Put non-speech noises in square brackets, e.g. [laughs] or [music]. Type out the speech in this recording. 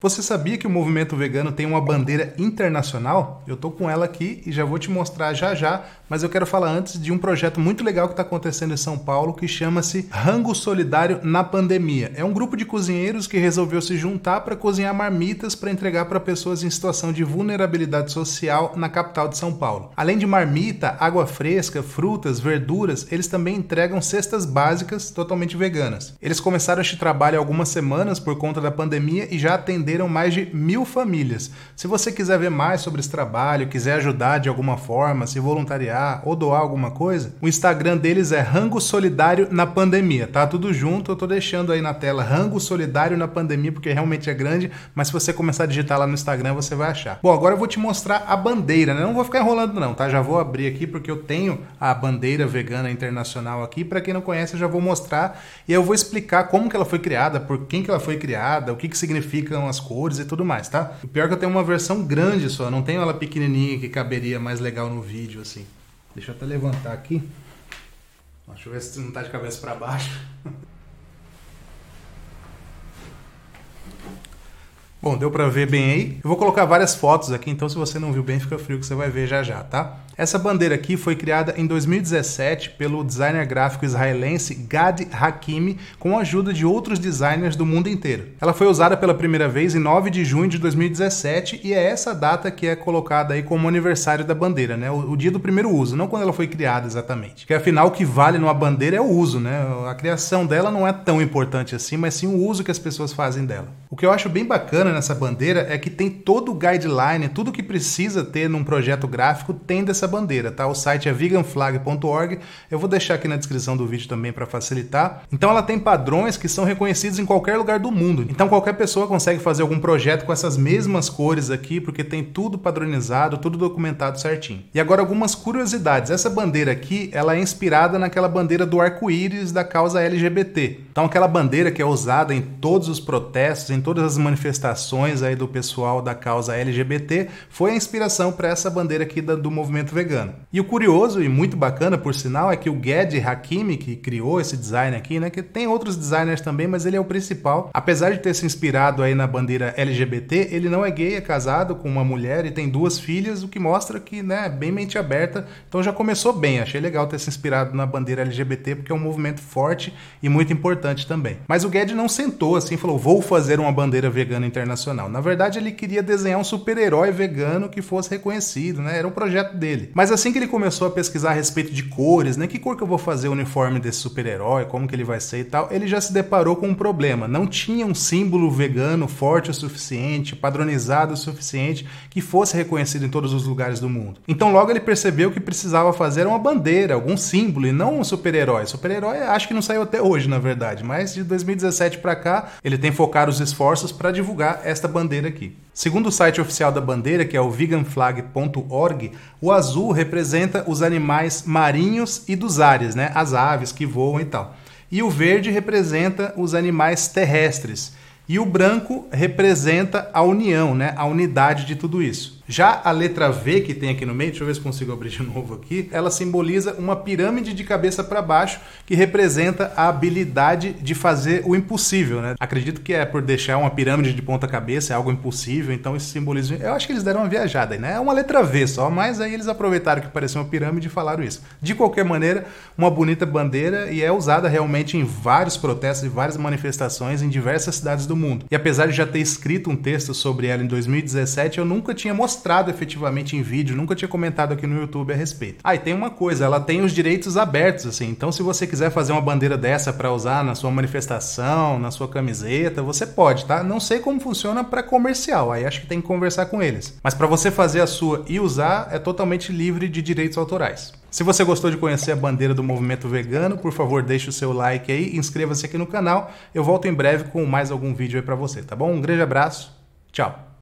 Você sabia que o movimento vegano tem uma bandeira internacional? Eu tô com ela aqui e já vou te mostrar já já, mas eu quero falar antes de um projeto muito legal que está acontecendo em São Paulo que chama-se Rango Solidário na Pandemia. É um grupo de cozinheiros que resolveu se juntar para cozinhar marmitas para entregar para pessoas em situação de vulnerabilidade social na capital de São Paulo. Além de marmita, água fresca, frutas, verduras, eles também entregam cestas básicas totalmente veganas. Eles começaram este trabalho há algumas semanas por conta da pandemia e já atenderam atenderam mais de mil famílias. Se você quiser ver mais sobre esse trabalho, quiser ajudar de alguma forma, se voluntariar ou doar alguma coisa, o Instagram deles é Rango Solidário na Pandemia, tá? Tudo junto, eu tô deixando aí na tela Rango Solidário na Pandemia, porque realmente é grande, mas se você começar a digitar lá no Instagram, você vai achar. Bom, agora eu vou te mostrar a bandeira, né? Não vou ficar enrolando não, tá? Já vou abrir aqui porque eu tenho a bandeira vegana internacional aqui. Para quem não conhece, eu já vou mostrar e eu vou explicar como que ela foi criada, por quem que ela foi criada, o que que significam as cores e tudo mais, tá? O pior é que eu tenho uma versão grande só, não tenho ela pequenininha que caberia mais legal no vídeo, assim. Deixa eu até levantar aqui. Deixa eu ver se não tá de cabeça para baixo. [laughs] Bom, deu para ver bem aí. Eu vou colocar várias fotos aqui, então se você não viu bem, fica frio que você vai ver já já, tá? Essa bandeira aqui foi criada em 2017 pelo designer gráfico israelense Gad Hakimi com a ajuda de outros designers do mundo inteiro. Ela foi usada pela primeira vez em 9 de junho de 2017 e é essa data que é colocada aí como aniversário da bandeira, né? O, o dia do primeiro uso, não quando ela foi criada exatamente. Porque afinal o que vale numa bandeira é o uso, né? A criação dela não é tão importante assim, mas sim o uso que as pessoas fazem dela. O que eu acho bem bacana nessa bandeira é que tem todo o guideline, tudo que precisa ter num projeto gráfico tem dessa bandeira, tá? O site é veganflag.org. Eu vou deixar aqui na descrição do vídeo também para facilitar. Então ela tem padrões que são reconhecidos em qualquer lugar do mundo. Então qualquer pessoa consegue fazer algum projeto com essas mesmas cores aqui, porque tem tudo padronizado, tudo documentado certinho. E agora algumas curiosidades. Essa bandeira aqui, ela é inspirada naquela bandeira do arco-íris da causa LGBT. Então aquela bandeira que é usada em todos os protestos, em todas as manifestações aí do pessoal da causa LGBT, foi a inspiração para essa bandeira aqui do movimento vegano. E o curioso e muito bacana, por sinal, é que o Ged Hakimi, que criou esse design aqui, né, que tem outros designers também, mas ele é o principal. Apesar de ter se inspirado aí na bandeira LGBT, ele não é gay, é casado com uma mulher e tem duas filhas, o que mostra que, né, bem mente aberta. Então já começou bem. Achei legal ter se inspirado na bandeira LGBT porque é um movimento forte e muito importante também. Mas o Ged não sentou assim e falou: "Vou fazer uma bandeira vegana internacional". Na verdade, ele queria desenhar um super-herói vegano que fosse reconhecido, né? Era um projeto dele. Mas assim que ele começou a pesquisar a respeito de cores, né, que cor que eu vou fazer o uniforme desse super-herói, como que ele vai ser e tal, ele já se deparou com um problema. Não tinha um símbolo vegano forte o suficiente, padronizado o suficiente, que fosse reconhecido em todos os lugares do mundo. Então logo ele percebeu que precisava fazer uma bandeira, algum símbolo e não um super-herói. Super-herói acho que não saiu até hoje, na verdade, mas de 2017 para cá ele tem focado os esforços para divulgar esta bandeira aqui. Segundo o site oficial da bandeira, que é o veganflag.org, o azul representa os animais marinhos e dos ares, né? as aves que voam e tal. E o verde representa os animais terrestres. E o branco representa a união, né? a unidade de tudo isso. Já a letra V que tem aqui no meio, deixa eu ver se consigo abrir de [laughs] novo aqui, ela simboliza uma pirâmide de cabeça para baixo que representa a habilidade de fazer o impossível, né? Acredito que é por deixar uma pirâmide de ponta cabeça, é algo impossível, então esse simbolismo, eu acho que eles deram uma viajada né? É uma letra V só, mas aí eles aproveitaram que parecia uma pirâmide e falaram isso. De qualquer maneira, uma bonita bandeira e é usada realmente em vários protestos e várias manifestações em diversas cidades do mundo. E apesar de já ter escrito um texto sobre ela em 2017, eu nunca tinha mostrado efetivamente em vídeo, nunca tinha comentado aqui no YouTube a respeito. Ah, e tem uma coisa, ela tem os direitos abertos, assim, então se você quiser fazer uma bandeira dessa para usar na sua manifestação, na sua camiseta, você pode, tá? Não sei como funciona para comercial, aí acho que tem que conversar com eles. Mas para você fazer a sua e usar, é totalmente livre de direitos autorais. Se você gostou de conhecer a bandeira do movimento vegano, por favor, deixe o seu like aí, inscreva-se aqui no canal. Eu volto em breve com mais algum vídeo aí para você, tá bom? Um grande abraço. Tchau.